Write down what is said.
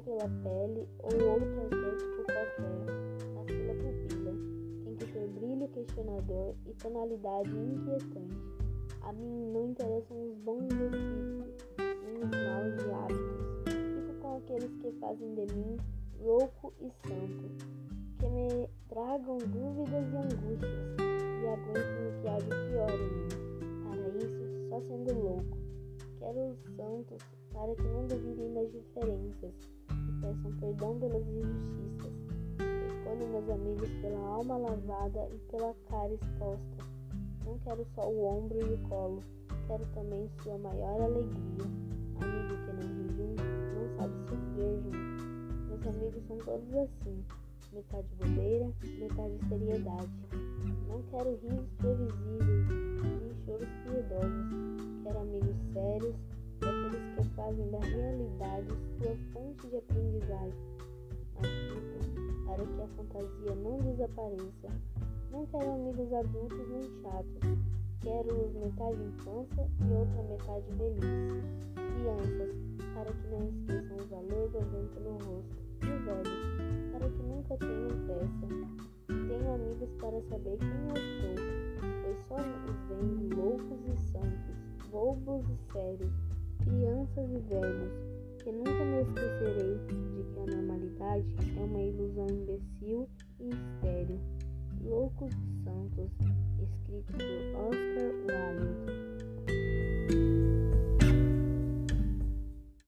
pela pele ou outro arquétipo qualquer, nasceu a pupila, tem que ser brilho questionador e tonalidade inquietante. A mim não interessam os bons espíritos, nem os maus de hábitos. Fico com aqueles que fazem de mim louco e santo, que me tragam dúvidas e angústias, e aguentam o que há de pior em mim. Para isso, só sendo louco. Quero os santos para que não duvidem das diferenças e peçam perdão pelas injustiças. Escolho meus amigos pela alma lavada e pela cara exposta. Não quero só o ombro e o colo, quero também sua maior alegria. Amigo que não ri junto, não sabe sofrer junto. Meus amigos são todos assim, metade bobeira, metade seriedade. Não quero risos previsíveis, nem choros piedosos. Fazem da realidade sua fonte de aprendizagem. Mas para que a fantasia não desapareça. Não quero amigos adultos nem chatos. Quero-os metade infância e outra metade velhice. Crianças, para que não esqueçam o valor do vento no rosto. E velhos, para que nunca tenham pressa. Tenho amigos para saber quem eu sou, pois só os vendo loucos e santos, bobos e sérios crianças e velhos, que nunca me esquecerei de que a normalidade é uma ilusão imbecil e estéril, loucos e santos, escritos